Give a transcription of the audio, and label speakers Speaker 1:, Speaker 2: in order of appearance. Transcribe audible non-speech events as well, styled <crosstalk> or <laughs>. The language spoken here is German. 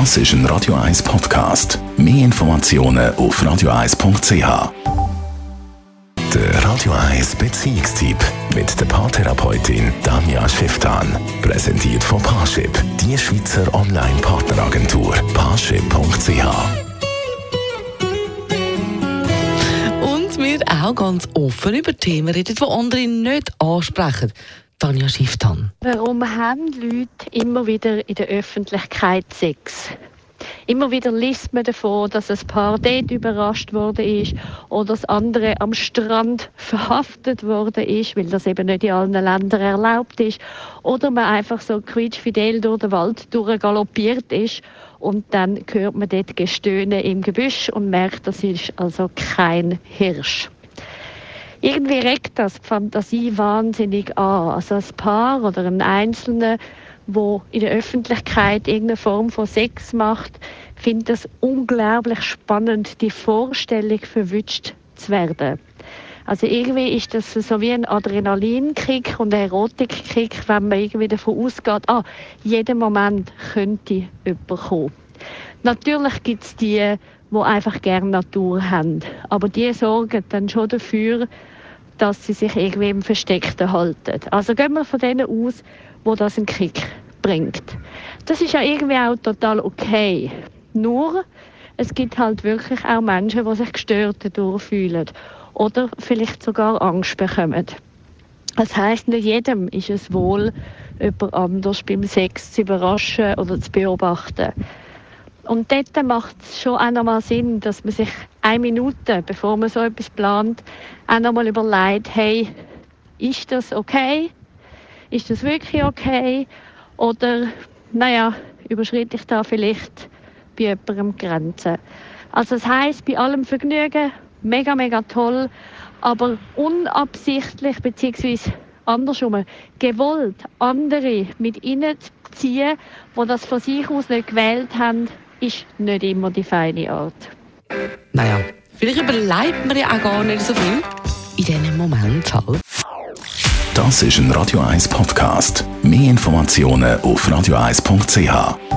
Speaker 1: Das ist ein Radio 1 Podcast. Mehr Informationen auf radio1.ch. Der Radio 1 Beziehungstyp mit der Paartherapeutin Danja Schifftan. Präsentiert von Paarship, die Schweizer Online-Partneragentur. Paarship.ch.
Speaker 2: Und wir auch ganz offen über Themen reden, die andere nicht ansprechen. Tanja Schifftan.
Speaker 3: Warum haben Leute immer wieder in der Öffentlichkeit Sex? Immer wieder liest man davon, dass ein Paar dort überrascht worden ist oder das andere am Strand <laughs> verhaftet worden ist, weil das eben nicht in allen Ländern erlaubt ist. Oder man einfach so quietschfidel durch den Wald durchgaloppiert ist und dann hört man dort Gestöhne im Gebüsch und merkt, das ist also kein Hirsch irgendwie regt das die Fantasie wahnsinnig an. Also ein Paar oder ein Einzelner, wo in der Öffentlichkeit irgendeine Form von Sex macht, findet es unglaublich spannend, die Vorstellung verwünscht zu werden. Also irgendwie ist das so wie ein Adrenalinkick und ein Erotikkick, wenn man irgendwie davon ausgeht, ah, jeden Moment könnte jemand kommen. Natürlich gibt es die, die einfach gerne Natur haben, aber die sorgen dann schon dafür, dass sie sich irgendwie im Versteckten halten. Also gehen wir von denen aus, wo das einen Kick bringt. Das ist ja irgendwie auch total okay. Nur, es gibt halt wirklich auch Menschen, die sich gestört dadurch fühlen oder vielleicht sogar Angst bekommen. Das heißt, nicht jedem ist es wohl, jemand anders beim Sex zu überraschen oder zu beobachten. Und dort macht es schon auch nochmal Sinn, dass man sich eine Minute, bevor man so etwas plant, auch nochmal überlegt, hey, ist das okay? Ist das wirklich okay? Oder, naja, überschreite ich da vielleicht bei jemandem Grenzen? Also das heißt, bei allem Vergnügen, mega, mega toll, aber unabsichtlich beziehungsweise andersrum, gewollt andere mit ihnen zu ziehen, die das von sich aus nicht gewählt haben, ist nicht immer die feine Art.
Speaker 2: Naja, vielleicht überlebt man ja auch gar nicht so viel. In diesem Moment halt.
Speaker 1: Das ist ein Radio 1 Podcast. Mehr Informationen auf radio1.ch.